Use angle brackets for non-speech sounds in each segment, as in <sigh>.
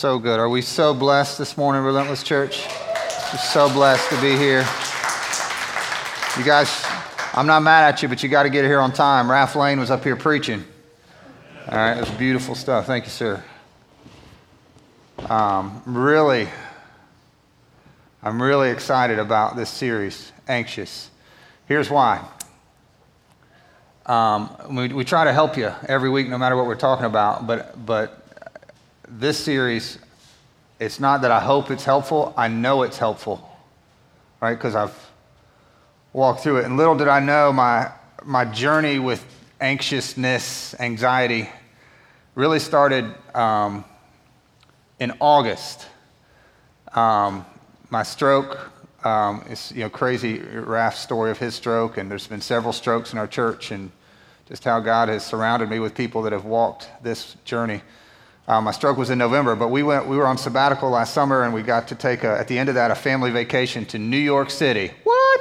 so good. Are we so blessed this morning, Relentless Church? We're so blessed to be here. You guys, I'm not mad at you, but you got to get here on time. Ralph Lane was up here preaching. All right, it was beautiful stuff. Thank you, sir. Um, really, I'm really excited about this series, Anxious. Here's why. Um, we, we try to help you every week, no matter what we're talking about, but, but this series, it's not that I hope it's helpful, I know it's helpful, right? Because I've walked through it. And little did I know my, my journey with anxiousness, anxiety, really started um, in August. Um, my stroke um, is you know crazy Raf's story of his stroke, and there's been several strokes in our church, and just how God has surrounded me with people that have walked this journey. Um, my stroke was in November, but we, went, we were on sabbatical last summer and we got to take, a, at the end of that, a family vacation to New York City. What?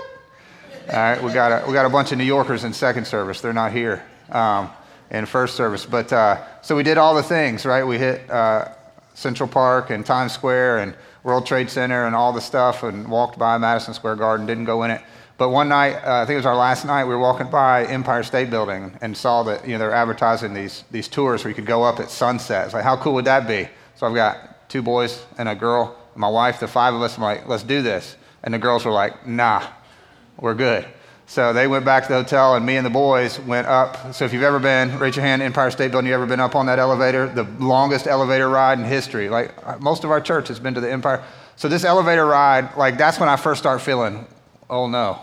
All right, we got, a, we got a bunch of New Yorkers in second service. They're not here um, in first service. But uh, so we did all the things, right? We hit uh, Central Park and Times Square and World Trade Center and all the stuff and walked by Madison Square Garden, didn't go in it. But one night, uh, I think it was our last night, we were walking by Empire State Building and saw that you know they're advertising these these tours where you could go up at sunset. It's like, how cool would that be? So I've got two boys and a girl, my wife, the five of us. I'm like, let's do this. And the girls were like, nah, we're good. So they went back to the hotel, and me and the boys went up. So if you've ever been, raise your hand, Empire State Building, you ever been up on that elevator? The longest elevator ride in history. Like most of our church has been to the Empire. So this elevator ride, like that's when I first start feeling, oh no,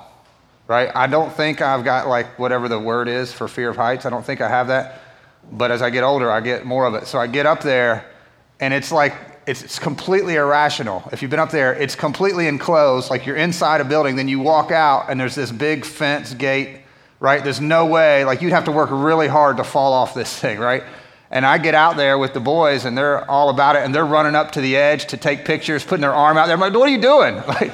right? I don't think I've got like whatever the word is for fear of heights. I don't think I have that. But as I get older, I get more of it. So I get up there, and it's like, it's, completely irrational. If you've been up there, it's completely enclosed, like you're inside a building, then you walk out, and there's this big fence gate, right? There's no way, like you'd have to work really hard to fall off this thing, right? And I get out there with the boys, and they're all about it, and they're running up to the edge to take pictures, putting their arm out there. I'm like, what are you doing? <laughs> Like,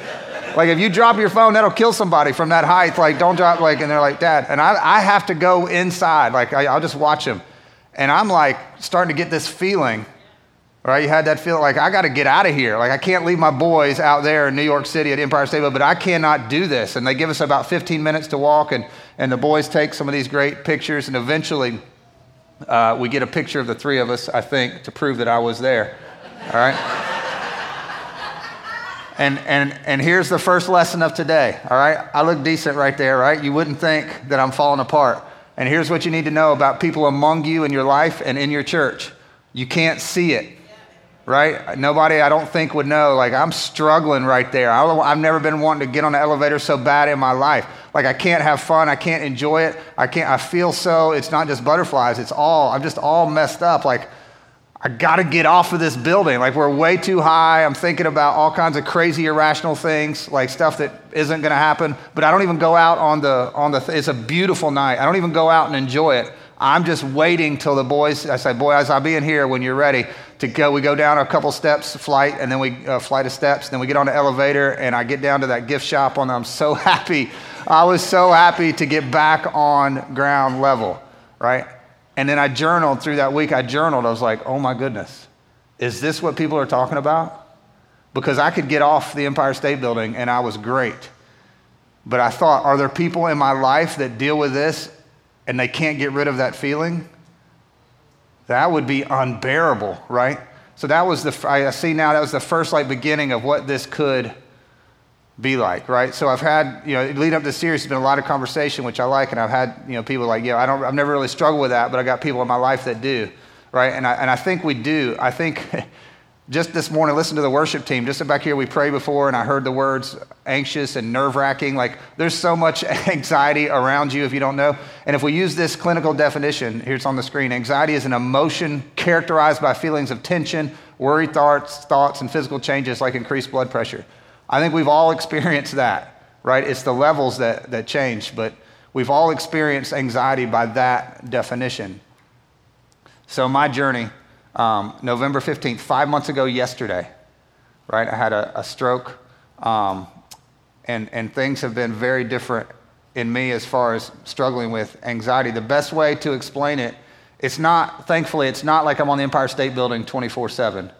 like if you drop your phone, that'll kill somebody from that height. Like don't drop like, and they're like, Dad. And I, I have to go inside. Like I, I'll just watch them. And I'm like starting to get this feeling, right? You had that feeling like I got to get out of here. Like I can't leave my boys out there in New York City at Empire State Building, but I cannot do this. And they give us about 15 minutes to walk, and, and the boys take some of these great pictures, and eventually uh, we get a picture of the three of us, I think, to prove that I was there. All right? And, and, and here's the first lesson of today, all right? I look decent right there, right? You wouldn't think that I'm falling apart. And here's what you need to know about people among you in your life and in your church you can't see it, right? Nobody, I don't think, would know. Like, I'm struggling right there. I've never been wanting to get on the elevator so bad in my life. Like, I can't have fun. I can't enjoy it. I can't, I feel so, it's not just butterflies, it's all, I'm just all messed up. Like, I got to get off of this building. Like, we're way too high. I'm thinking about all kinds of crazy, irrational things, like stuff that isn't going to happen. But I don't even go out on the, on the, th- it's a beautiful night. I don't even go out and enjoy it. I'm just waiting till the boys, I say, boys, I'll be in here when you're ready to go. We go down a couple steps, flight, and then we, uh, flight of steps. Then we get on the elevator, and I get down to that gift shop, and I'm so <laughs> happy. I was so happy to get back on ground level, right? And then I journaled through that week. I journaled. I was like, oh my goodness, is this what people are talking about? Because I could get off the Empire State Building and I was great. But I thought, are there people in my life that deal with this and they can't get rid of that feeling? That would be unbearable, right? So that was the, I see now that was the first like beginning of what this could be like, right? So I've had, you know, leading up to this series, there's been a lot of conversation, which I like, and I've had, you know, people like, know, I don't, I've never really struggled with that, but I got people in my life that do, right? And I, and I think we do. I think <laughs> just this morning, listen to the worship team. Just back here, we prayed before, and I heard the words anxious and nerve wracking. Like, there's so much <laughs> anxiety around you if you don't know. And if we use this clinical definition, here's on the screen anxiety is an emotion characterized by feelings of tension, worry, thoughts, thoughts, and physical changes like increased blood pressure. I think we've all experienced that, right? It's the levels that, that change, but we've all experienced anxiety by that definition. So, my journey, um, November 15th, five months ago yesterday, right? I had a, a stroke, um, and, and things have been very different in me as far as struggling with anxiety. The best way to explain it, it's not, thankfully, it's not like I'm on the Empire State Building 24 7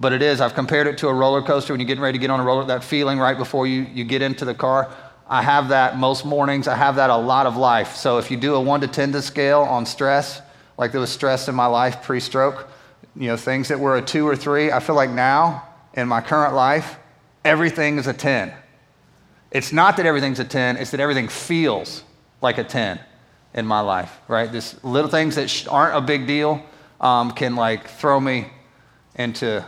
but it is. I've compared it to a roller coaster when you're getting ready to get on a roller, that feeling right before you, you get into the car. I have that most mornings. I have that a lot of life. So if you do a one to 10 to scale on stress, like there was stress in my life pre stroke, you know, things that were a two or three, I feel like now in my current life, everything is a 10. It's not that everything's a 10, it's that everything feels like a 10 in my life, right? This little things that aren't a big deal um, can like throw me into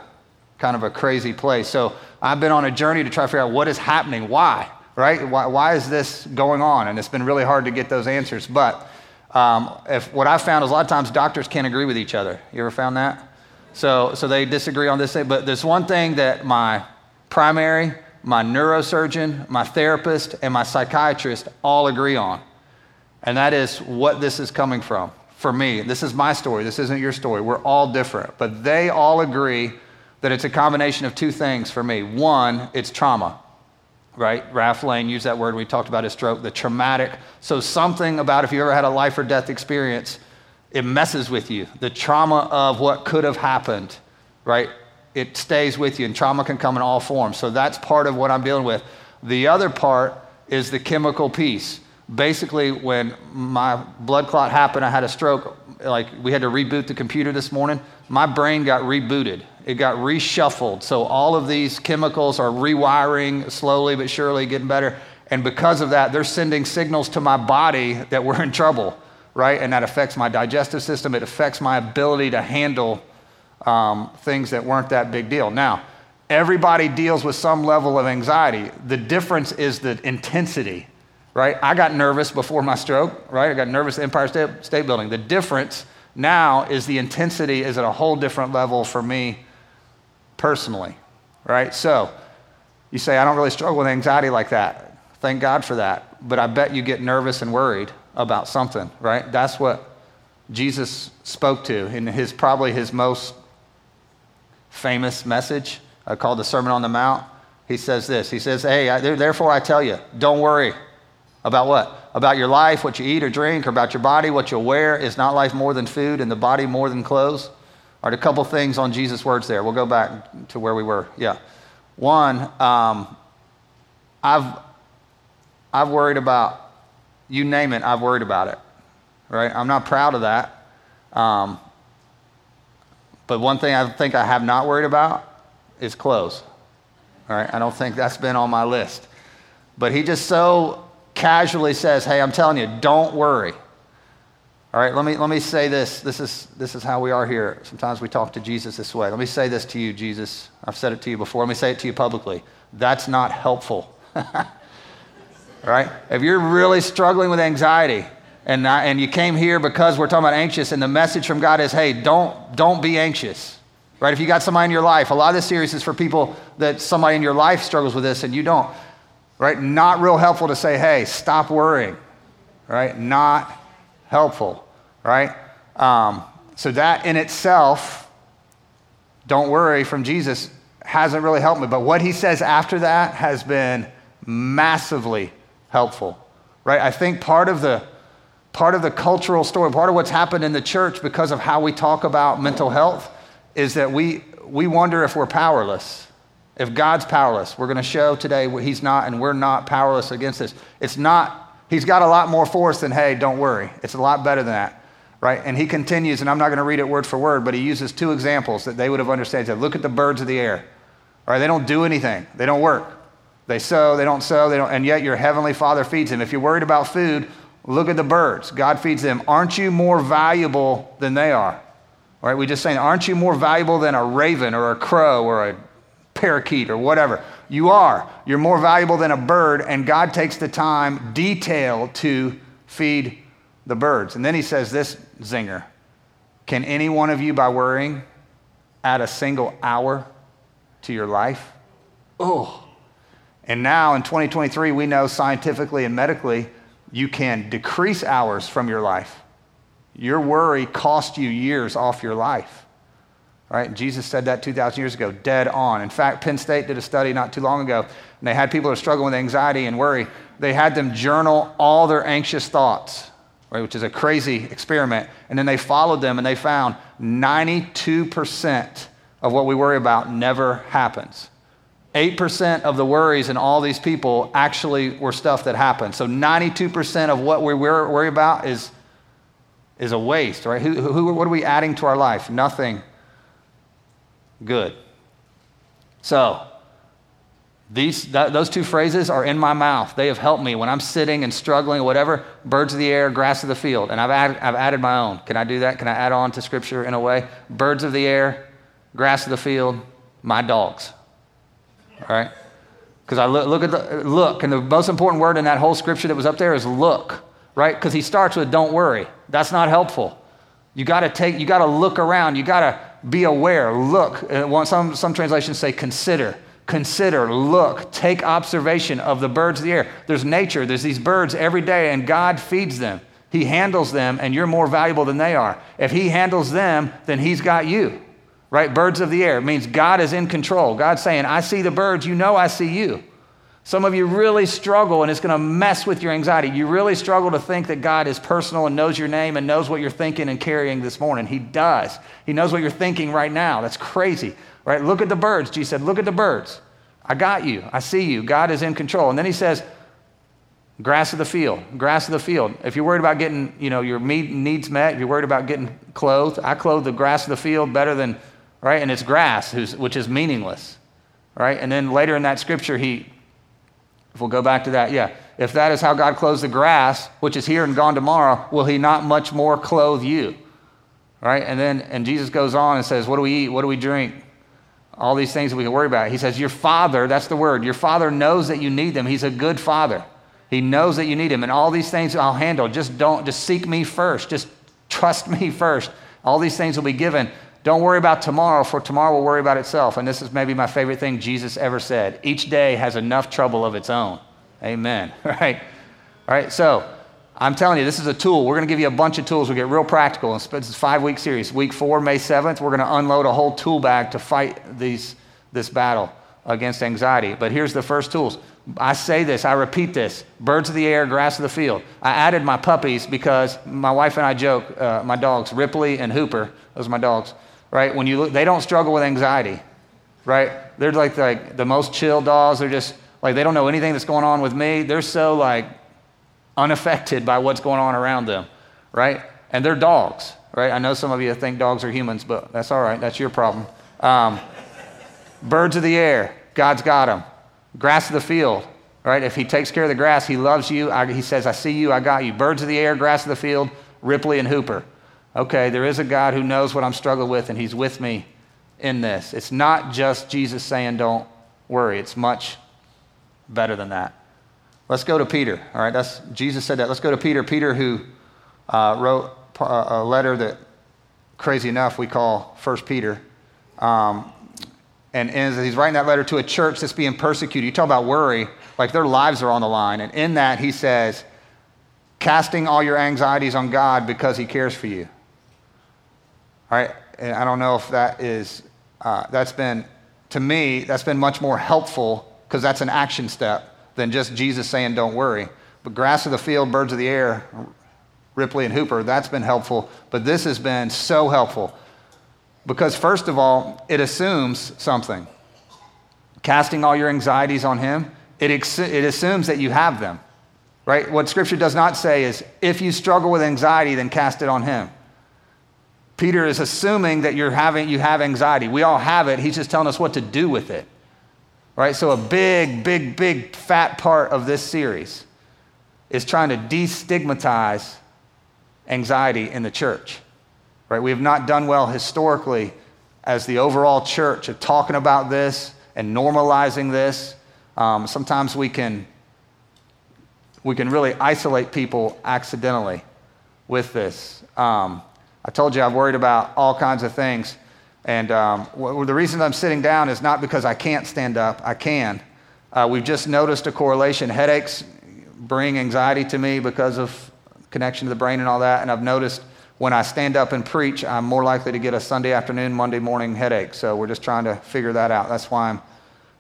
kind of a crazy place. So I've been on a journey to try to figure out what is happening, why, right? Why, why is this going on? And it's been really hard to get those answers. But um, if, what I've found is a lot of times doctors can't agree with each other. You ever found that? So, so they disagree on this thing. But there's one thing that my primary, my neurosurgeon, my therapist, and my psychiatrist all agree on. And that is what this is coming from. For me, this is my story. This isn't your story. We're all different. But they all agree that it's a combination of two things for me. One, it's trauma, right? Ralph Lane used that word. We talked about his stroke, the traumatic. So, something about if you ever had a life or death experience, it messes with you. The trauma of what could have happened, right? It stays with you, and trauma can come in all forms. So, that's part of what I'm dealing with. The other part is the chemical piece. Basically, when my blood clot happened, I had a stroke. Like we had to reboot the computer this morning. My brain got rebooted it got reshuffled. So all of these chemicals are rewiring slowly but surely, getting better. And because of that, they're sending signals to my body that we're in trouble, right? And that affects my digestive system. It affects my ability to handle um, things that weren't that big deal. Now, everybody deals with some level of anxiety. The difference is the intensity, right? I got nervous before my stroke, right? I got nervous at Empire State, State Building. The difference now is the intensity is at a whole different level for me personally, right? So you say, I don't really struggle with anxiety like that. Thank God for that. But I bet you get nervous and worried about something, right? That's what Jesus spoke to in his probably his most famous message uh, called the Sermon on the Mount. He says this. He says, "Hey, I, therefore I tell you, don't worry about what? About your life, what you eat or drink, or about your body, what you'll wear. Is not life more than food, and the body more than clothes?" All right, a couple things on Jesus' words there. We'll go back to where we were. Yeah. One, um, I've, I've worried about, you name it, I've worried about it. Right? I'm not proud of that. Um, but one thing I think I have not worried about is clothes. All right? I don't think that's been on my list. But he just so casually says, hey, I'm telling you, don't worry. All right, let me, let me say this. This is, this is how we are here. Sometimes we talk to Jesus this way. Let me say this to you, Jesus. I've said it to you before. Let me say it to you publicly. That's not helpful. <laughs> Right? If you're really struggling with anxiety and, not, and you came here because we're talking about anxious, and the message from God is, hey, don't, don't be anxious. Right? If you got somebody in your life, a lot of this series is for people that somebody in your life struggles with this and you don't. Right? Not real helpful to say, hey, stop worrying. Right? Not helpful, right? Um, so that in itself, don't worry from Jesus, hasn't really helped me. But what he says after that has been massively helpful, right? I think part of the part of the cultural story, part of what's happened in the church because of how we talk about mental health is that we we wonder if we're powerless. If God's powerless, we're going to show today what he's not, and we're not powerless against this. It's not He's got a lot more for us than, hey, don't worry. It's a lot better than that, right? And he continues, and I'm not going to read it word for word, but he uses two examples that they would have understood. He said, look at the birds of the air. All right, they don't do anything. They don't work. They sow, they don't sow, they don't, and yet your heavenly Father feeds them. If you're worried about food, look at the birds. God feeds them. Aren't you more valuable than they are? All right, we just saying, aren't you more valuable than a raven or a crow or a parakeet or whatever? You are. You're more valuable than a bird, and God takes the time, detail, to feed the birds. And then he says this zinger Can any one of you, by worrying, add a single hour to your life? Oh. And now in 2023, we know scientifically and medically you can decrease hours from your life. Your worry cost you years off your life. Right? Jesus said that 2,000 years ago, dead on. In fact, Penn State did a study not too long ago, and they had people who are struggling with anxiety and worry. They had them journal all their anxious thoughts, right, which is a crazy experiment. And then they followed them, and they found 92% of what we worry about never happens. 8% of the worries in all these people actually were stuff that happened. So 92% of what we worry about is, is a waste, right? Who, who, what are we adding to our life? Nothing good. So, these, that, those two phrases are in my mouth. They have helped me when I'm sitting and struggling whatever. Birds of the air, grass of the field. And I've added, I've added my own. Can I do that? Can I add on to scripture in a way? Birds of the air, grass of the field, my dogs. All right? Because I look, look at the look, and the most important word in that whole scripture that was up there is look, right? Because he starts with don't worry. That's not helpful. You got to take, you got to look around. You got to be aware. Look. Uh, some, some translations say consider consider, look, take observation of the birds of the air. There's nature, there's these birds every day, and God feeds them. He handles them, and you're more valuable than they are. If He handles them, then He's got you, right? Birds of the air means God is in control. God's saying, I see the birds, you know I see you. Some of you really struggle, and it's going to mess with your anxiety. You really struggle to think that God is personal and knows your name and knows what you're thinking and carrying this morning. He does. He knows what you're thinking right now. That's crazy. Right? Look at the birds. Jesus said, Look at the birds. I got you. I see you. God is in control. And then he says, grass of the field, grass of the field. If you're worried about getting, you know, your needs met, if you're worried about getting clothed, I clothe the grass of the field better than, right? And it's grass, which is meaningless, right? And then later in that scripture, he, if we'll go back to that, yeah, if that is how God clothes the grass, which is here and gone tomorrow, will he not much more clothe you? Right? And then, and Jesus goes on and says, what do we eat? What do we drink? all these things that we can worry about. He says, Your father, that's the word, your father knows that you need them. He's a good father. He knows that you need him. And all these things I'll handle. Just don't, just seek me first. Just trust me first. All these things will be given. Don't worry about tomorrow, for tomorrow will worry about itself. And this is maybe my favorite thing Jesus ever said. Each day has enough trouble of its own. Amen. <laughs> Right? All right. So I'm telling you, this is a tool. We're going to give you a bunch of tools. We get real practical. This is a five week series. Week four, May 7th, we're going to unload a whole tool bag to fight these, this battle against anxiety. But here's the first tools. I say this, I repeat this birds of the air, grass of the field. I added my puppies because my wife and I joke, uh, my dogs, Ripley and Hooper, those are my dogs, right? When you look, they don't struggle with anxiety, right? They're like, like the most chill dogs. They're just like, they don't know anything that's going on with me. They're so like, unaffected by what's going on around them, right? And they're dogs, right? I know some of you think dogs are humans, but that's all right. That's your problem. Um, birds of the air, God's got them. Grass of the field, right? If He takes care of the grass, He loves you. I, he says, I see you, I got you. Birds of the air, grass of the field, Ripley and Hooper. Okay, there is a God who knows what I'm struggling with, and He's with me in this. It's not just Jesus saying, don't worry, it's much better than that. Let's go to Peter. All right, that's Jesus said that. Let's go to Peter. Peter, who uh, wrote a letter that, crazy enough, we call First Peter. Um, and, and he's writing that letter to a church that's being persecuted. You talk about worry, like their lives are on the line. And in that, he says, casting all your anxieties on God because he cares for you. Right, and I don't know if that is, uh, that's been, to me, that's been much more helpful because that's an action step than just Jesus saying, don't worry. But grass of the field, birds of the air, Ripley and Hooper, that's been helpful. But this has been so helpful because, first of all, it assumes something. Casting all your anxieties on Him, it, ex- it assumes that you have them, right? What Scripture does not say is, if you struggle with anxiety, then cast it on Him. Peter is assuming that you're having, you have anxiety. We all have it. He's just telling us what to do with it. Right? So, a big, big, big fat part of this series is trying to destigmatize anxiety in the church. Right? We have not done well historically as the overall church of talking about this and normalizing this. Um, sometimes we can, we can really isolate people accidentally with this. Um, I told you I've worried about all kinds of things. And um, well, the reason I'm sitting down is not because I can't stand up, I can. Uh, we've just noticed a correlation. Headaches bring anxiety to me because of connection to the brain and all that. And I've noticed when I stand up and preach, I'm more likely to get a Sunday afternoon, Monday morning headache. So we're just trying to figure that out. That's why I'm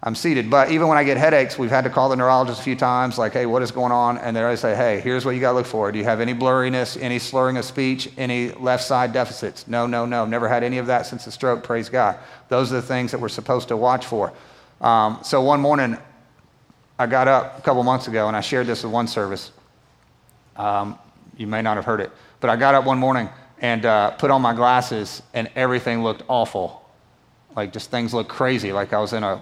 I'm seated. But even when I get headaches, we've had to call the neurologist a few times, like, hey, what is going on? And they always say, hey, here's what you got to look for. Do you have any blurriness, any slurring of speech, any left side deficits? No, no, no. Never had any of that since the stroke, praise God. Those are the things that we're supposed to watch for. Um, so one morning, I got up a couple months ago and I shared this with one service. Um, you may not have heard it, but I got up one morning and uh, put on my glasses and everything looked awful. Like just things looked crazy. Like I was in a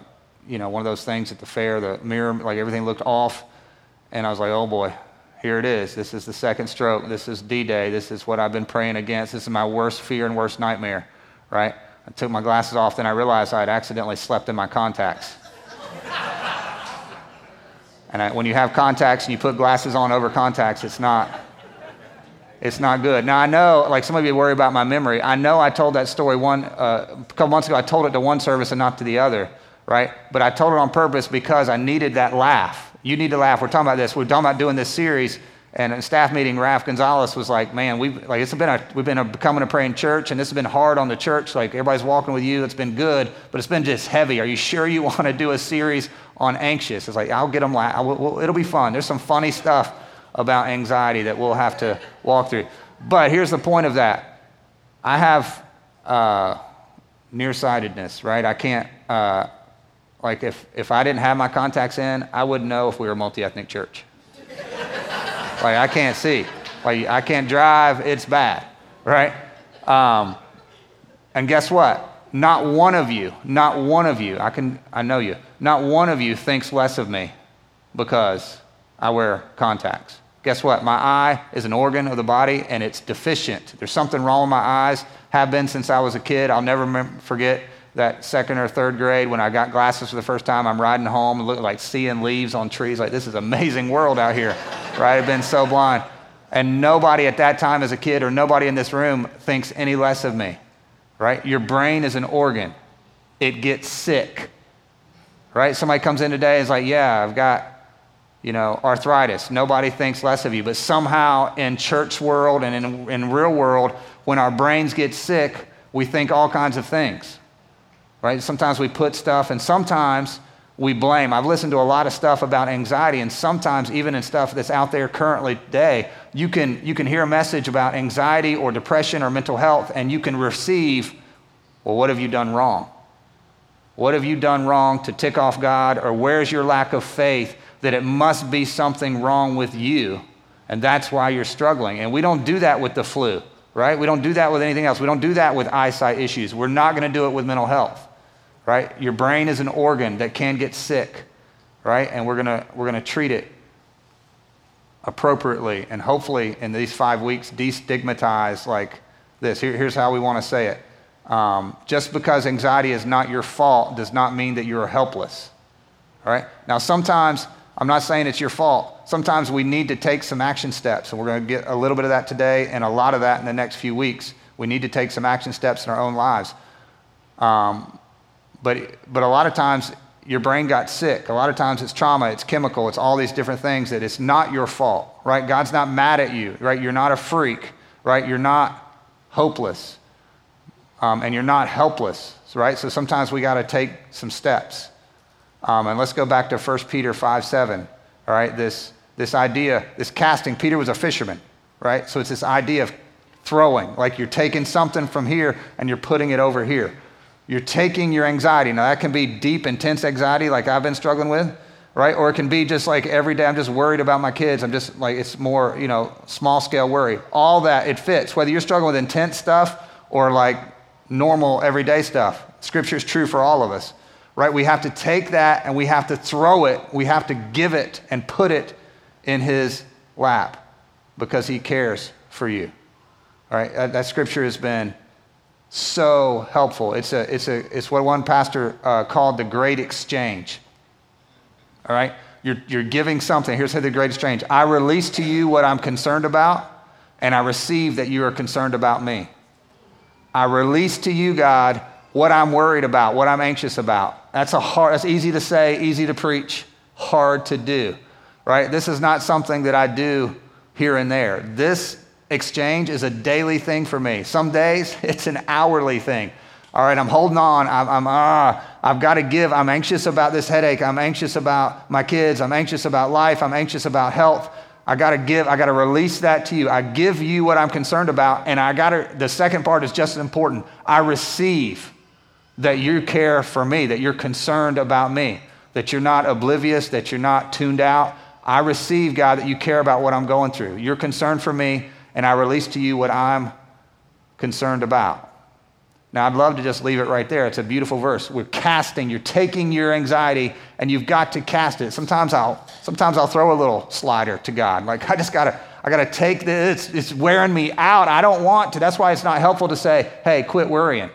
you know, one of those things at the fair, the mirror, like everything looked off. And I was like, oh boy, here it is. This is the second stroke. This is D Day. This is what I've been praying against. This is my worst fear and worst nightmare, right? I took my glasses off, then I realized I had accidentally slept in my contacts. <laughs> and I, when you have contacts and you put glasses on over contacts, it's not. It's not good. Now I know, like some of you worry about my memory. I know I told that story one uh, a couple months ago. I told it to one service and not to the other right? But I told it on purpose because I needed that laugh. You need to laugh. We're talking about this. We're talking about doing this series. And in staff meeting, Raf Gonzalez was like, "Man, we've like it's been a, we've been a, becoming a praying church, and this has been hard on the church. Like everybody's walking with you. It's been good, but it's been just heavy. Are you sure you <laughs> want to do a series on anxious?" It's like I'll get them. La- will, it'll be fun. There's some funny stuff about anxiety that we'll have to walk through. But here's the point of that. I have uh, nearsightedness, right? I can't. Uh, like if, if I didn't have my contacts in, I wouldn't know if we were a multi-ethnic church. <laughs> like I can't see. Like I can't drive, it's bad, right? Um, and guess what? Not one of you, not one of you, I can I know you, not one of you thinks less of me because I wear contacts. Guess what? My eye is an organ of the body and it's deficient. There's something wrong with my eyes, have been since I was a kid. I'll never forget that second or third grade when I got glasses for the first time. I'm riding home and like seeing leaves on trees. Like, this is amazing world out here, <laughs> right? I've been so blind. And nobody at that time as a kid or nobody in this room thinks any less of me, right? Your brain is an organ, it gets sick, right? Somebody comes in today and is like, yeah, I've got, you know, arthritis. Nobody thinks less of you. But somehow in church world and in, in real world, when our brains get sick, we think all kinds of things right? Sometimes we put stuff, and sometimes we blame. I've listened to a lot of stuff about anxiety, and sometimes even in stuff that's out there currently today, you can, you can hear a message about anxiety or depression or mental health, and you can receive, well, what have you done wrong? What have you done wrong to tick off God? Or where's your lack of faith that it must be something wrong with you? And that's why you're struggling. And we don't do that with the flu, right? We don't do that with anything else. We don't do that with eyesight issues. We're not going to do it with mental health right? Your brain is an organ that can get sick, right? And we're gonna we're to treat it appropriately and hopefully in these five weeks destigmatize like this. Here, here's how we want to say it. Um, just because anxiety is not your fault does not mean that you're helpless. All right? Now, sometimes, I'm not saying it's your fault. Sometimes we need to take some action steps, and we're going to get a little bit of that today and a lot of that in the next few weeks. We need to take some action steps in our own lives. Um, but, but a lot of times your brain got sick. A lot of times it's trauma, it's chemical, it's all these different things that it's not your fault, right? God's not mad at you, right? You're not a freak, right? You're not hopeless. Um, and you're not helpless, right? So sometimes we got to take some steps. Um, and let's go back to 1 Peter 5 7, all right? This, this idea, this casting. Peter was a fisherman, right? So it's this idea of throwing, like you're taking something from here and you're putting it over here. You're taking your anxiety. Now, that can be deep, intense anxiety like I've been struggling with, right? Or it can be just like every day I'm just worried about my kids. I'm just like, it's more, you know, small scale worry. All that, it fits. Whether you're struggling with intense stuff or like normal, everyday stuff, scripture is true for all of us, right? We have to take that and we have to throw it, we have to give it and put it in his lap because he cares for you. All right, that, that scripture has been so helpful. It's, a, it's, a, it's what one pastor uh, called the great exchange. All right? You're, you're giving something. Here's the great exchange I release to you what I'm concerned about, and I receive that you are concerned about me. I release to you, God, what I'm worried about, what I'm anxious about. That's a hard, that's easy to say, easy to preach, hard to do. Right? This is not something that I do here and there. This exchange is a daily thing for me. Some days <laughs> it's an hourly thing. All right, I'm holding on. I'm, I'm ah, I've got to give. I'm anxious about this headache. I'm anxious about my kids. I'm anxious about life. I'm anxious about health. I got to give, I got to release that to you. I give you what I'm concerned about, and I got to, the second part is just as important. I receive that you care for me, that you're concerned about me, that you're not oblivious, that you're not tuned out. I receive, God, that you care about what I'm going through. You're concerned for me, and I release to you what I'm concerned about. Now, I'd love to just leave it right there. It's a beautiful verse. We're casting, you're taking your anxiety and you've got to cast it. Sometimes I'll, sometimes I'll throw a little slider to God. Like, I just got to, I got to take this. It's, it's wearing me out. I don't want to. That's why it's not helpful to say, hey, quit worrying,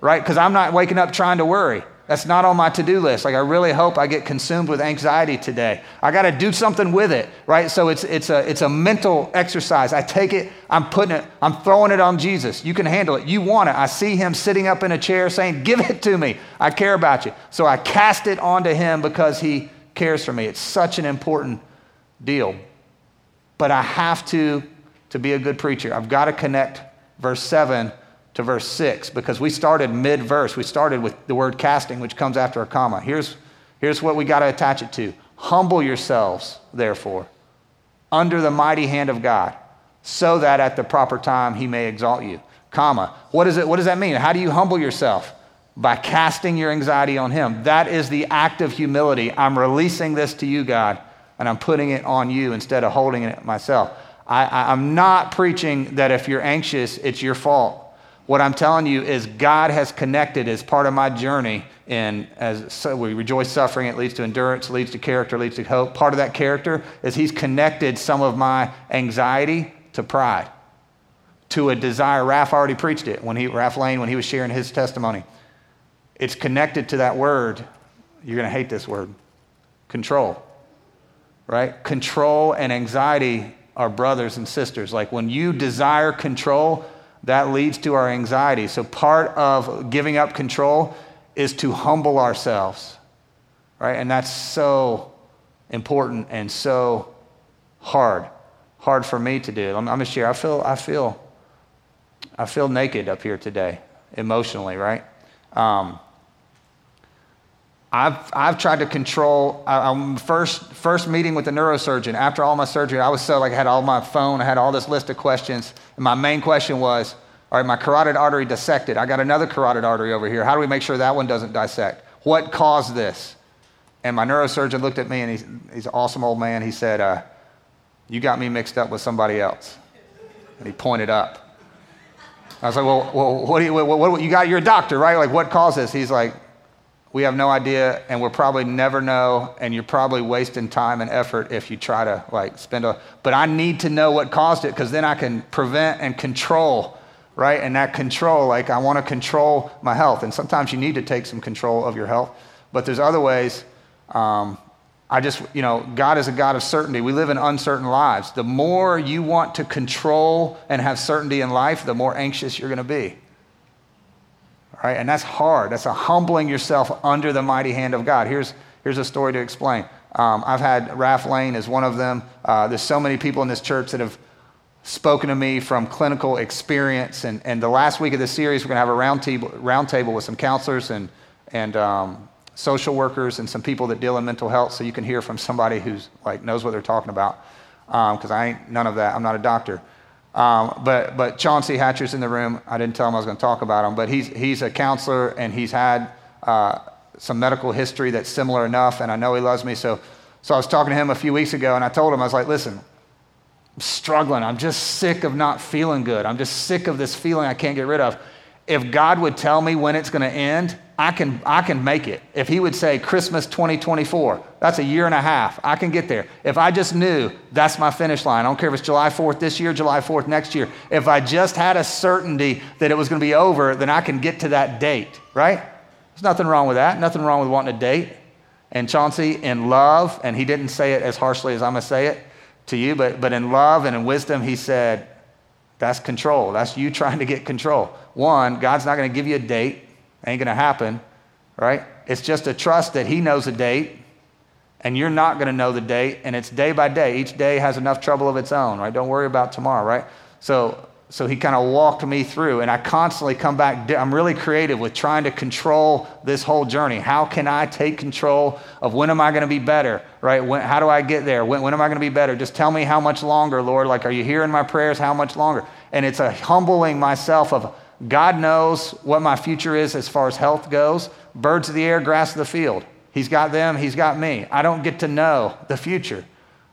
right? Because I'm not waking up trying to worry. That's not on my to do list. Like, I really hope I get consumed with anxiety today. I got to do something with it, right? So it's, it's, a, it's a mental exercise. I take it, I'm putting it, I'm throwing it on Jesus. You can handle it. You want it. I see him sitting up in a chair saying, Give it to me. I care about you. So I cast it onto him because he cares for me. It's such an important deal. But I have to, to be a good preacher, I've got to connect verse 7 to verse 6 because we started mid verse. We started with the word casting, which comes after a comma. Here's, here's what we got to attach it to Humble yourselves, therefore, under the mighty hand of God, so that at the proper time he may exalt you. Comma. What, is it, what does that mean? How do you humble yourself? By casting your anxiety on him. That is the act of humility. I'm releasing this to you, God, and I'm putting it on you instead of holding it myself. I, I, I'm not preaching that if you're anxious, it's your fault. What I'm telling you is God has connected as part of my journey and as so we rejoice suffering, it leads to endurance, leads to character, leads to hope. Part of that character is He's connected some of my anxiety to pride, to a desire. Raph already preached it when he, Raph Lane, when he was sharing his testimony. It's connected to that word. You're going to hate this word control, right? Control and anxiety are brothers and sisters. Like when you desire control, that leads to our anxiety. So, part of giving up control is to humble ourselves, right? And that's so important and so hard. Hard for me to do. I'm, I'm to share. I feel, I feel, I feel naked up here today, emotionally, right? Um, I've, I've tried to control. I, am first first meeting with the neurosurgeon after all my surgery. I was so like I had all my phone. I had all this list of questions, and my main question was, all right, my carotid artery dissected. I got another carotid artery over here. How do we make sure that one doesn't dissect? What caused this? And my neurosurgeon looked at me, and he's, he's an awesome old man. He said, uh, "You got me mixed up with somebody else." And he pointed up. I was like, "Well, well what do you? What, what, you got? You're a doctor, right? Like, what caused this?" He's like, we have no idea, and we'll probably never know, and you're probably wasting time and effort if you try to like spend a. But I need to know what caused it because then I can prevent and control, right? And that control, like I want to control my health, and sometimes you need to take some control of your health, but there's other ways. Um, I just, you know, God is a God of certainty. We live in uncertain lives. The more you want to control and have certainty in life, the more anxious you're going to be right? And that's hard. That's a humbling yourself under the mighty hand of God. Here's, here's a story to explain. Um, I've had Raph Lane as one of them. Uh, there's so many people in this church that have spoken to me from clinical experience. And, and the last week of this series, we're going to have a round table, round table with some counselors and, and um, social workers and some people that deal in mental health so you can hear from somebody who's like knows what they're talking about because um, I ain't none of that. I'm not a doctor. Um, but, but Chauncey Hatcher's in the room. I didn't tell him I was going to talk about him, but he's, he's a counselor and he's had uh, some medical history that's similar enough, and I know he loves me. So, so I was talking to him a few weeks ago, and I told him, I was like, listen, I'm struggling. I'm just sick of not feeling good. I'm just sick of this feeling I can't get rid of. If God would tell me when it's going to end, I can, I can make it. If he would say Christmas 2024, that's a year and a half. I can get there. If I just knew that's my finish line, I don't care if it's July 4th this year, July 4th next year. If I just had a certainty that it was going to be over, then I can get to that date, right? There's nothing wrong with that. Nothing wrong with wanting a date. And Chauncey, in love, and he didn't say it as harshly as I'm going to say it to you, but, but in love and in wisdom, he said, that's control. That's you trying to get control. One, God's not going to give you a date. Ain't going to happen, right? It's just a trust that He knows a date, and you're not going to know the date, and it's day by day. Each day has enough trouble of its own, right? Don't worry about tomorrow, right? So so he kind of walked me through, and I constantly come back. I'm really creative with trying to control this whole journey. How can I take control of when am I going to be better, right? When, how do I get there? When, when am I going to be better? Just tell me how much longer, Lord. Like, are you hearing my prayers? How much longer? And it's a humbling myself of God knows what my future is as far as health goes. Birds of the air, grass of the field. He's got them, He's got me. I don't get to know the future.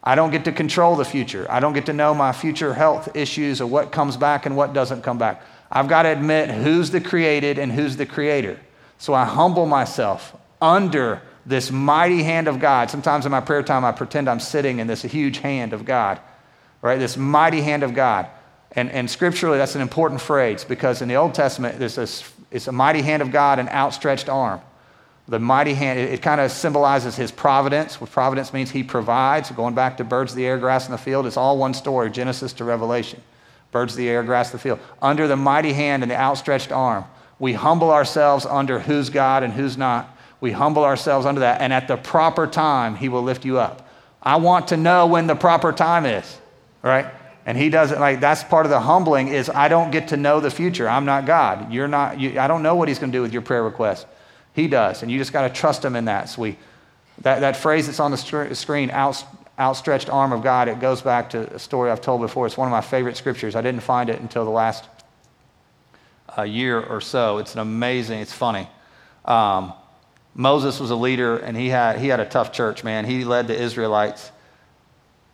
I don't get to control the future. I don't get to know my future health issues or what comes back and what doesn't come back. I've got to admit who's the created and who's the creator. So I humble myself under this mighty hand of God. Sometimes in my prayer time, I pretend I'm sitting in this huge hand of God, right? This mighty hand of God. And, and scripturally, that's an important phrase because in the Old Testament, there's this, it's a mighty hand of God, an outstretched arm. The mighty hand, it, it kind of symbolizes his providence. Providence means he provides. Going back to birds of the air, grass in the field, it's all one story, Genesis to Revelation. Birds of the air, grass the field. Under the mighty hand and the outstretched arm, we humble ourselves under who's God and who's not. We humble ourselves under that, and at the proper time, he will lift you up. I want to know when the proper time is, right? And he doesn't like that's part of the humbling is I don't get to know the future. I'm not God. You're not. You, I don't know what he's going to do with your prayer request. He does. And you just got to trust him in that. So we, that, that phrase that's on the screen, out, outstretched arm of God, it goes back to a story I've told before. It's one of my favorite scriptures. I didn't find it until the last uh, year or so. It's an amazing, it's funny. Um, Moses was a leader and he had, he had a tough church, man. He led the Israelites.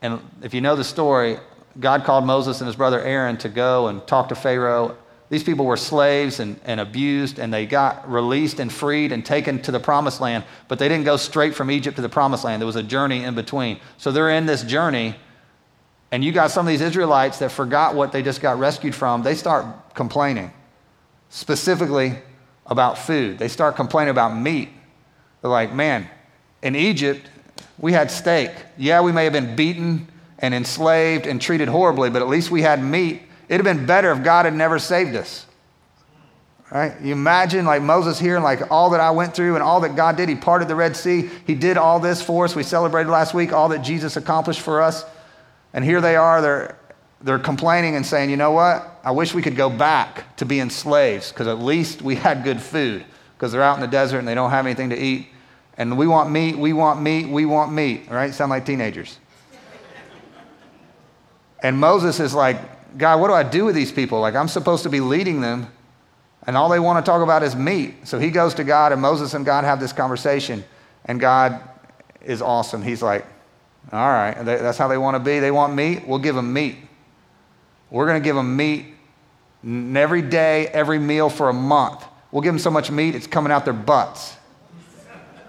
And if you know the story, God called Moses and his brother Aaron to go and talk to Pharaoh these people were slaves and, and abused, and they got released and freed and taken to the promised land, but they didn't go straight from Egypt to the promised land. There was a journey in between. So they're in this journey, and you got some of these Israelites that forgot what they just got rescued from. They start complaining, specifically about food. They start complaining about meat. They're like, man, in Egypt, we had steak. Yeah, we may have been beaten and enslaved and treated horribly, but at least we had meat It'd have been better if God had never saved us. Right? You imagine like Moses here and like all that I went through and all that God did. He parted the Red Sea. He did all this for us. We celebrated last week all that Jesus accomplished for us. And here they are. They're, they're complaining and saying, you know what? I wish we could go back to being slaves because at least we had good food because they're out in the desert and they don't have anything to eat. And we want meat, we want meat, we want meat. Right? Sound like teenagers. And Moses is like, God, what do I do with these people? Like, I'm supposed to be leading them, and all they want to talk about is meat. So he goes to God, and Moses and God have this conversation, and God is awesome. He's like, all right, that's how they want to be. They want meat, we'll give them meat. We're going to give them meat every day, every meal for a month. We'll give them so much meat, it's coming out their butts.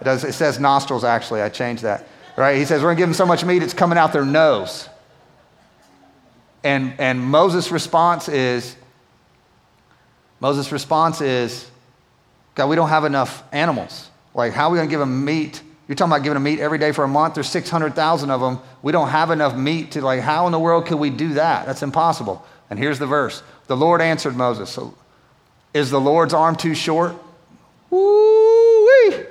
It, does, it says nostrils, actually. I changed that. Right? He says, We're going to give them so much meat, it's coming out their nose. And, and Moses' response is, Moses' response is, God, we don't have enough animals. Like, how are we going to give them meat? You're talking about giving them meat every day for a month. There's 600,000 of them. We don't have enough meat to, like, how in the world could we do that? That's impossible. And here's the verse The Lord answered Moses, so, Is the Lord's arm too short? Woo-wee.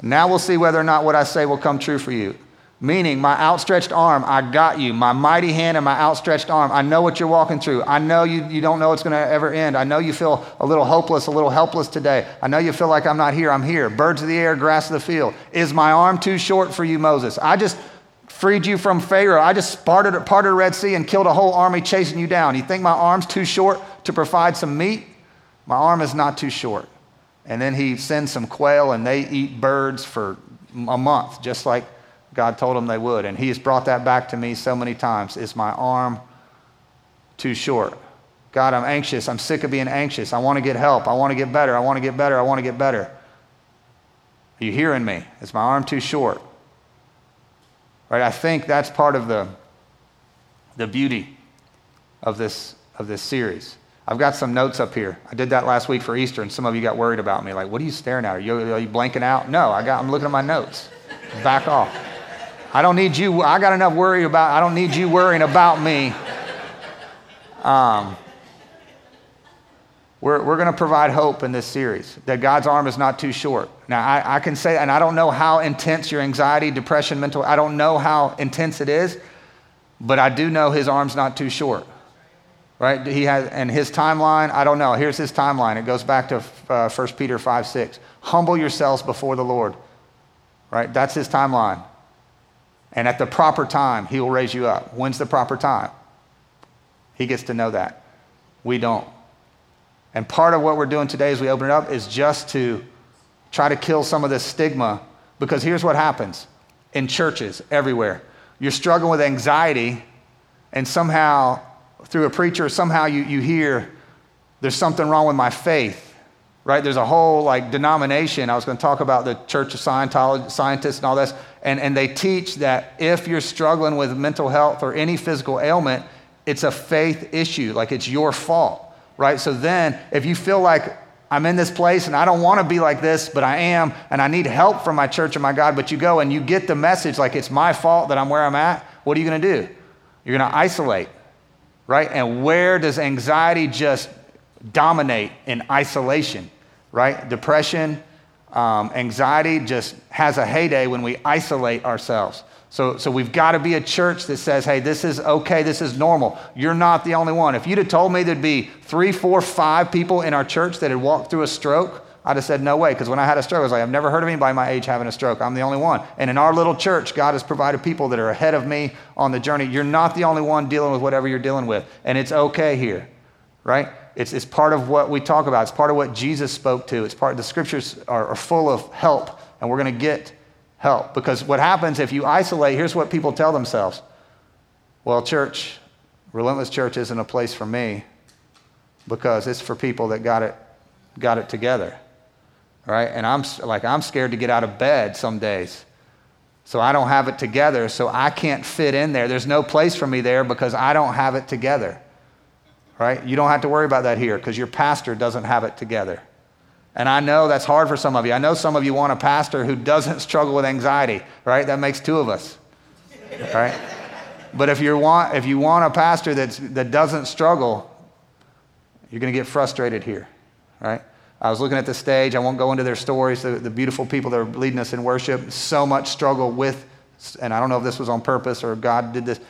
Now we'll see whether or not what I say will come true for you. Meaning, my outstretched arm, I got you. My mighty hand and my outstretched arm. I know what you're walking through. I know you, you don't know it's going to ever end. I know you feel a little hopeless, a little helpless today. I know you feel like I'm not here. I'm here. Birds of the air, grass of the field. Is my arm too short for you, Moses? I just freed you from Pharaoh. I just parted, parted the Red Sea and killed a whole army chasing you down. You think my arm's too short to provide some meat? My arm is not too short. And then he sends some quail, and they eat birds for a month, just like God told him they would. And he has brought that back to me so many times. Is my arm too short? God, I'm anxious. I'm sick of being anxious. I want to get help. I want to get better. I want to get better. I want to get better. Are you hearing me? Is my arm too short? Right? I think that's part of the, the beauty of this, of this series. I've got some notes up here. I did that last week for Easter, and some of you got worried about me. Like, what are you staring at? Are you, are you blanking out? No, I got, I'm looking at my notes. Back off. I don't need you. I got enough worry about. I don't need you worrying about me. Um, we're, we're going to provide hope in this series that God's arm is not too short. Now, I, I can say, and I don't know how intense your anxiety, depression, mental, I don't know how intense it is, but I do know his arm's not too short. right? He has, and his timeline, I don't know. Here's his timeline. It goes back to uh, 1 Peter 5 6. Humble yourselves before the Lord, right? That's his timeline. And at the proper time, he will raise you up. When's the proper time? He gets to know that. We don't. And part of what we're doing today as we open it up is just to try to kill some of this stigma because here's what happens in churches everywhere. You're struggling with anxiety, and somehow, through a preacher, somehow you, you hear there's something wrong with my faith right? There's a whole like denomination. I was going to talk about the Church of Scientology, scientists and all this, and, and they teach that if you're struggling with mental health or any physical ailment, it's a faith issue, like it's your fault, right? So then, if you feel like I'm in this place and I don't want to be like this, but I am, and I need help from my church and my God, but you go and you get the message like it's my fault that I'm where I'm at, what are you going to do? You're going to isolate, right? And where does anxiety just dominate in isolation? right? Depression, um, anxiety just has a heyday when we isolate ourselves. So, so we've got to be a church that says, hey, this is okay, this is normal. You're not the only one. If you'd have told me there'd be three, four, five people in our church that had walked through a stroke, I'd have said, no way. Because when I had a stroke, I was like, I've never heard of anybody my age having a stroke. I'm the only one. And in our little church, God has provided people that are ahead of me on the journey. You're not the only one dealing with whatever you're dealing with. And it's okay here, right? It's, it's part of what we talk about. It's part of what Jesus spoke to. It's part the scriptures are, are full of help, and we're going to get help. Because what happens if you isolate, here's what people tell themselves. Well, church, Relentless Church isn't a place for me because it's for people that got it, got it together. Right? And I'm like, I'm scared to get out of bed some days. So I don't have it together, so I can't fit in there. There's no place for me there because I don't have it together right? You don't have to worry about that here because your pastor doesn't have it together. And I know that's hard for some of you. I know some of you want a pastor who doesn't <laughs> struggle with anxiety, right? That makes two of us, right? But if you want, if you want a pastor that's, that doesn't struggle, you're going to get frustrated here, right? I was looking at the stage. I won't go into their stories. The, the beautiful people that are leading us in worship, so much struggle with, and I don't know if this was on purpose or God did this,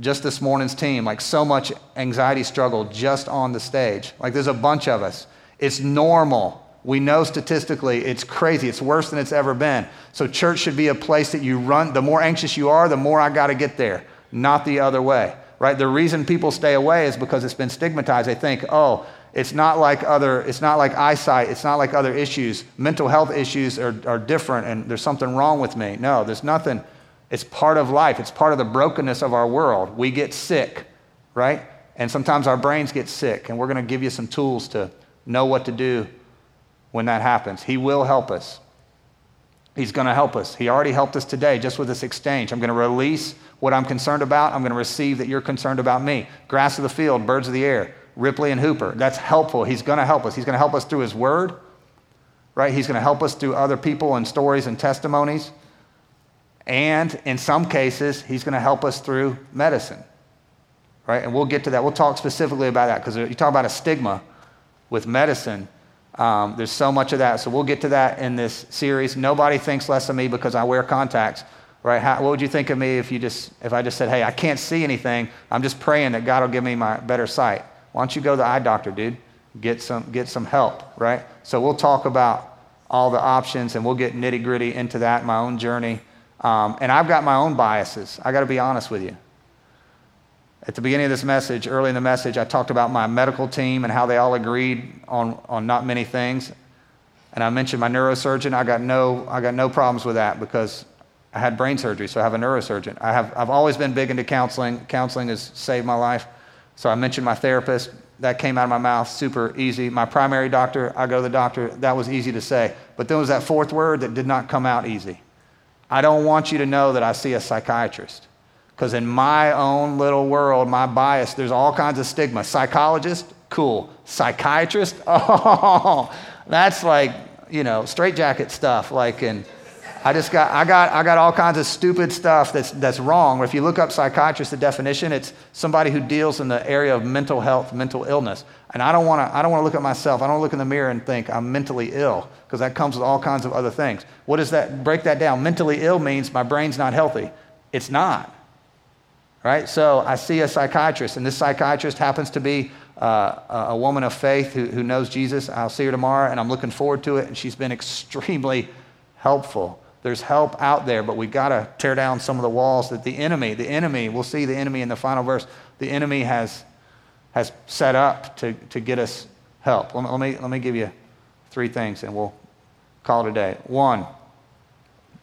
just this morning's team, like so much anxiety struggle just on the stage. Like there's a bunch of us. It's normal. We know statistically it's crazy. It's worse than it's ever been. So church should be a place that you run. The more anxious you are, the more I got to get there, not the other way. Right? The reason people stay away is because it's been stigmatized. They think, oh, it's not like other, it's not like eyesight, it's not like other issues. Mental health issues are, are different and there's something wrong with me. No, there's nothing it's part of life, it's part of the brokenness of our world. We get sick, right? And sometimes our brains get sick, and we're going to give you some tools to know what to do when that happens. He will help us. He's going to help us. He already helped us today just with this exchange. I'm going to release what I'm concerned about. I'm going to receive that you're concerned about me. Grass of the field, birds of the air, Ripley and Hooper. That's helpful. He's going to help us. He's going to help us through His Word, right? He's going to help us through other people and stories and testimonies. And in some cases, he's going to help us through medicine. Right? And we'll get to that. We'll talk specifically about that because you talk about a stigma with medicine. Um, there's so much of that. So we'll get to that in this series. Nobody thinks less of me because I wear contacts. Right? How, what would you think of me if you just if I just said, "Hey, I can't see anything. I'm just praying that God will give me my better sight." Why don't you go to the eye doctor, dude? Get some get some help, right? So we'll talk about all the options and we'll get nitty gritty into that, my own journey. Um, and I've got my own biases. I got to be honest with you. At the beginning of this message, early in the message, I talked about my medical team and how they all agreed on, on not many things. And I mentioned my neurosurgeon. I got no, I got no problems with that because I had brain surgery, so I have a neurosurgeon. I have, I've always been big into counseling. Counseling has saved my life. So I mentioned my therapist. That came out of my mouth super easy. My primary doctor, I go to the doctor. That was easy to say. But there was that fourth word that did not come out easy. I don't want you to know that I see a psychiatrist. Because in my own little world, my bias, there's all kinds of stigma. Psychologist, cool. Psychiatrist, <laughs> oh, that's like, you know, straitjacket stuff. Like, and I just got, I got, I got all kinds of stupid stuff that's, that's wrong. If you look up psychiatrist, the definition, it's somebody who deals in the area of mental health, mental illness. And I don't want to, I don't want to look at myself. I don't look in the mirror and think I'm mentally ill because that comes with all kinds of other things. What does that, break that down? Mentally ill means my brain's not healthy. It's not. right? So I see a psychiatrist, and this psychiatrist happens to be uh, a woman of faith who, who knows Jesus. I'll see her tomorrow, and I'm looking forward to it. And she's been extremely helpful. There's help out there, but we got to tear down some of the walls that the enemy, the enemy, we'll see the enemy in the final verse, the enemy has, has set up to, to get us help. Let me, let, me, let me give you three things, and we'll call it a day. One,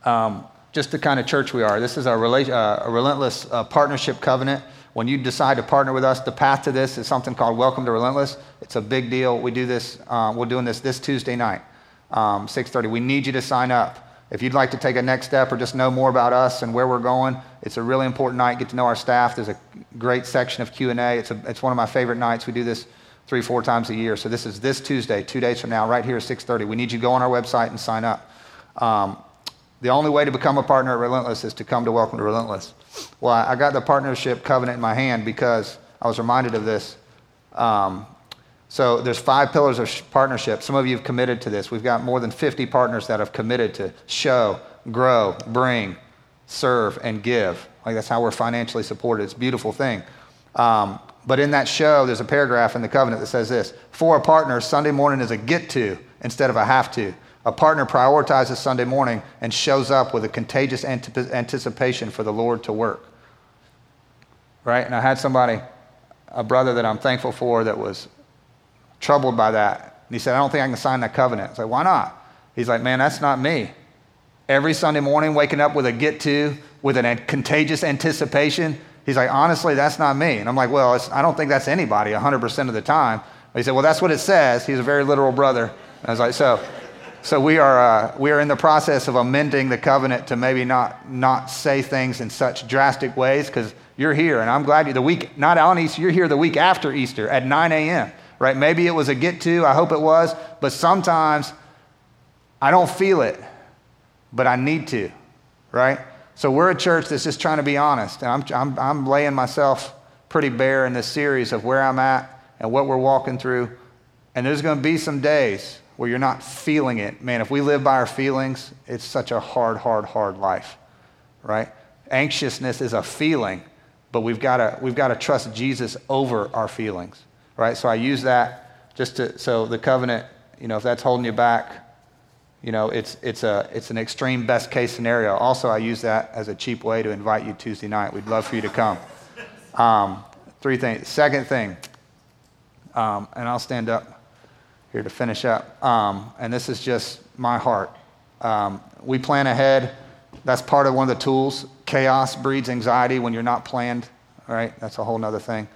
um, just the kind of church we are. This is our rela- uh, a relentless uh, partnership covenant. When you decide to partner with us, the path to this is something called Welcome to Relentless. It's a big deal. We do this. Uh, we're doing this this Tuesday night, um, 6:30. We need you to sign up. If you'd like to take a next step or just know more about us and where we're going, it's a really important night. Get to know our staff. There's a great section of Q&A. It's, it's one of my favorite nights. We do this three, four times a year. So this is this Tuesday, two days from now, right here at 6.30. We need you to go on our website and sign up. Um, the only way to become a partner at Relentless is to come to Welcome to Relentless. Well, I got the partnership covenant in my hand because I was reminded of this. Um, so there's five pillars of partnership. Some of you have committed to this. We've got more than 50 partners that have committed to show, grow, bring, serve, and give. Like that's how we're financially supported. It's a beautiful thing. Um, but in that show, there's a paragraph in the covenant that says this For a partner, Sunday morning is a get to instead of a have to. A partner prioritizes Sunday morning and shows up with a contagious anticipation for the Lord to work. Right? And I had somebody, a brother that I'm thankful for, that was troubled by that. He said, I don't think I can sign that covenant. I like, why not? He's like, man, that's not me. Every Sunday morning, waking up with a get to, with a contagious anticipation. He's like, honestly, that's not me. And I'm like, well, I don't think that's anybody 100% of the time. But he said, well, that's what it says. He's a very literal brother. And I was like, so so we are, uh, we are in the process of amending the covenant to maybe not, not say things in such drastic ways because you're here. And I'm glad you, the week, not on Easter, you're here the week after Easter at 9 a.m., right? Maybe it was a get to, I hope it was, but sometimes I don't feel it, but I need to, right? So we're a church that's just trying to be honest. And I'm, I'm, I'm laying myself pretty bare in this series of where I'm at and what we're walking through. And there's going to be some days where you're not feeling it. Man, if we live by our feelings, it's such a hard, hard, hard life, right? Anxiousness is a feeling, but we've got to we've got to trust Jesus over our feelings, right? So I use that just to so the covenant, you know, if that's holding you back, you know, it's it's a it's an extreme best case scenario. Also, I use that as a cheap way to invite you Tuesday night. We'd love for you to come. Um, three things. Second thing, um, and I'll stand up here to finish up. Um, and this is just my heart. Um, we plan ahead. That's part of one of the tools. Chaos breeds anxiety when you're not planned. Right, that's a whole other thing.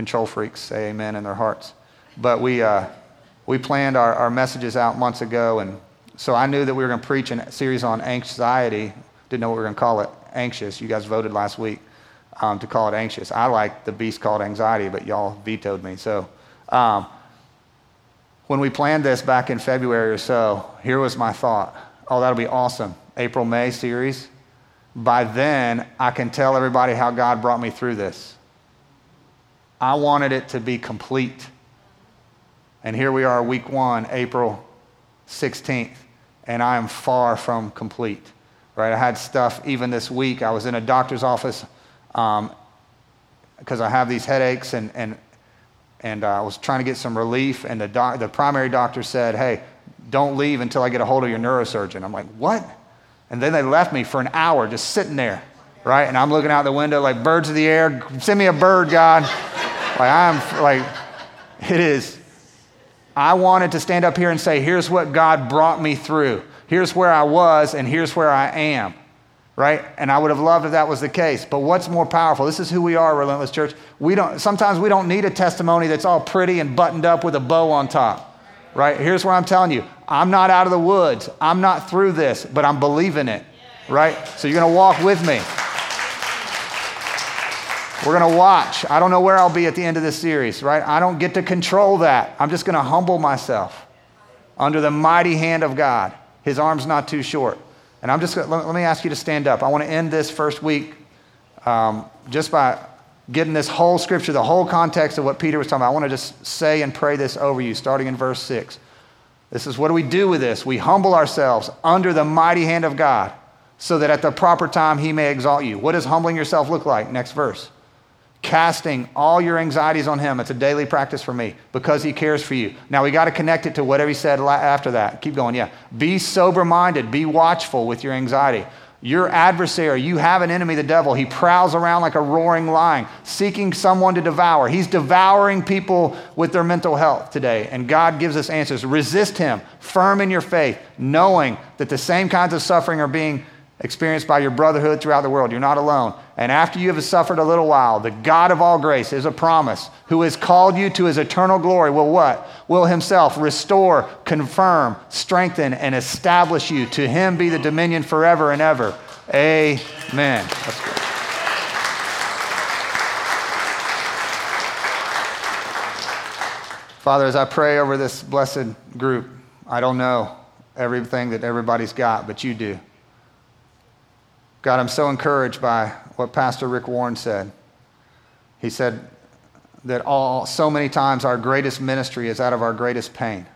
Control freaks say amen in their hearts. But we, uh, we planned our, our messages out months ago, and so I knew that we were going to preach a series on anxiety. Didn't know what we were going to call it. Anxious. You guys voted last week um, to call it anxious. I like the beast called anxiety, but y'all vetoed me. So um, when we planned this back in February or so, here was my thought. Oh, that'll be awesome. April, May series. By then, I can tell everybody how God brought me through this. I wanted it to be complete. And here we are, week one, April 16th, and I am far from complete. Right? I had stuff even this week. I was in a doctor's office because um, I have these headaches, and, and and uh, I was trying to get some relief. And the, doc, the primary doctor said, Hey, don't leave until I get a hold of your neurosurgeon. I'm like, What? And then they left me for an hour just sitting there, right? And I'm looking out the window like birds of the air. Send me a bird, God. Like, I'm like, it is. I wanted to stand up here and say, Here's what God brought me through. Here's where I was, and here's where I am right? And I would have loved if that was the case. But what's more powerful? This is who we are, Relentless Church. We don't, sometimes we don't need a testimony that's all pretty and buttoned up with a bow on top, right? Here's what I'm telling you I'm not out of the woods. I'm not through this, but I'm believing it, right? So you're going to walk with me. We're going to watch. I don't know where I'll be at the end of this series, right? I don't get to control that. I'm just going to humble myself under the mighty hand of God. His arm's not too short. And I'm just, let, let me ask you to stand up. I want to end this first week um, just by getting this whole scripture, the whole context of what Peter was talking about. I want to just say and pray this over you, starting in verse 6. This is what do we do with this? We humble ourselves under the mighty hand of God so that at the proper time he may exalt you. What does humbling yourself look like? Next verse. Casting all your anxieties on Him. It's a daily practice for me because He cares for you. Now we got to connect it to whatever He said after that. Keep going, yeah. Be sober minded, be watchful with your anxiety. Your adversary, you have an enemy, the devil. He prowls around like a roaring lion, seeking someone to devour. He's devouring people with their mental health today, and God gives us answers. Resist him, firm in your faith, knowing that the same kinds of suffering are being experienced by your brotherhood throughout the world. You're not alone. And after you have suffered a little while, the God of all grace is a promise, who has called you to his eternal glory, will what? Will himself restore, confirm, strengthen, and establish you. To him be the dominion forever and ever. Amen. Father, as I pray over this blessed group, I don't know everything that everybody's got, but you do. God, I'm so encouraged by what Pastor Rick Warren said. He said that all, so many times our greatest ministry is out of our greatest pain.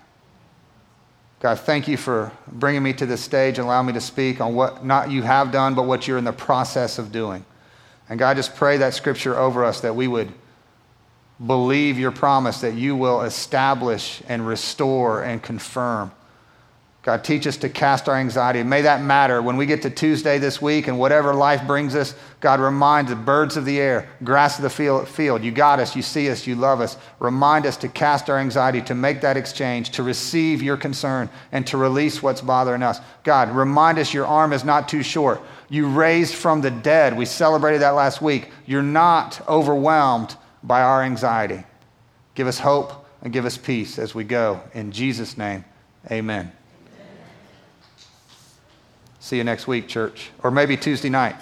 God, thank you for bringing me to this stage and allowing me to speak on what not you have done, but what you're in the process of doing. And God, just pray that scripture over us that we would believe your promise that you will establish and restore and confirm God, teach us to cast our anxiety. May that matter when we get to Tuesday this week and whatever life brings us. God, remind the birds of the air, grass of the field. You got us, you see us, you love us. Remind us to cast our anxiety, to make that exchange, to receive your concern, and to release what's bothering us. God, remind us your arm is not too short. You raised from the dead. We celebrated that last week. You're not overwhelmed by our anxiety. Give us hope and give us peace as we go. In Jesus' name, amen. See you next week, church. Or maybe Tuesday night.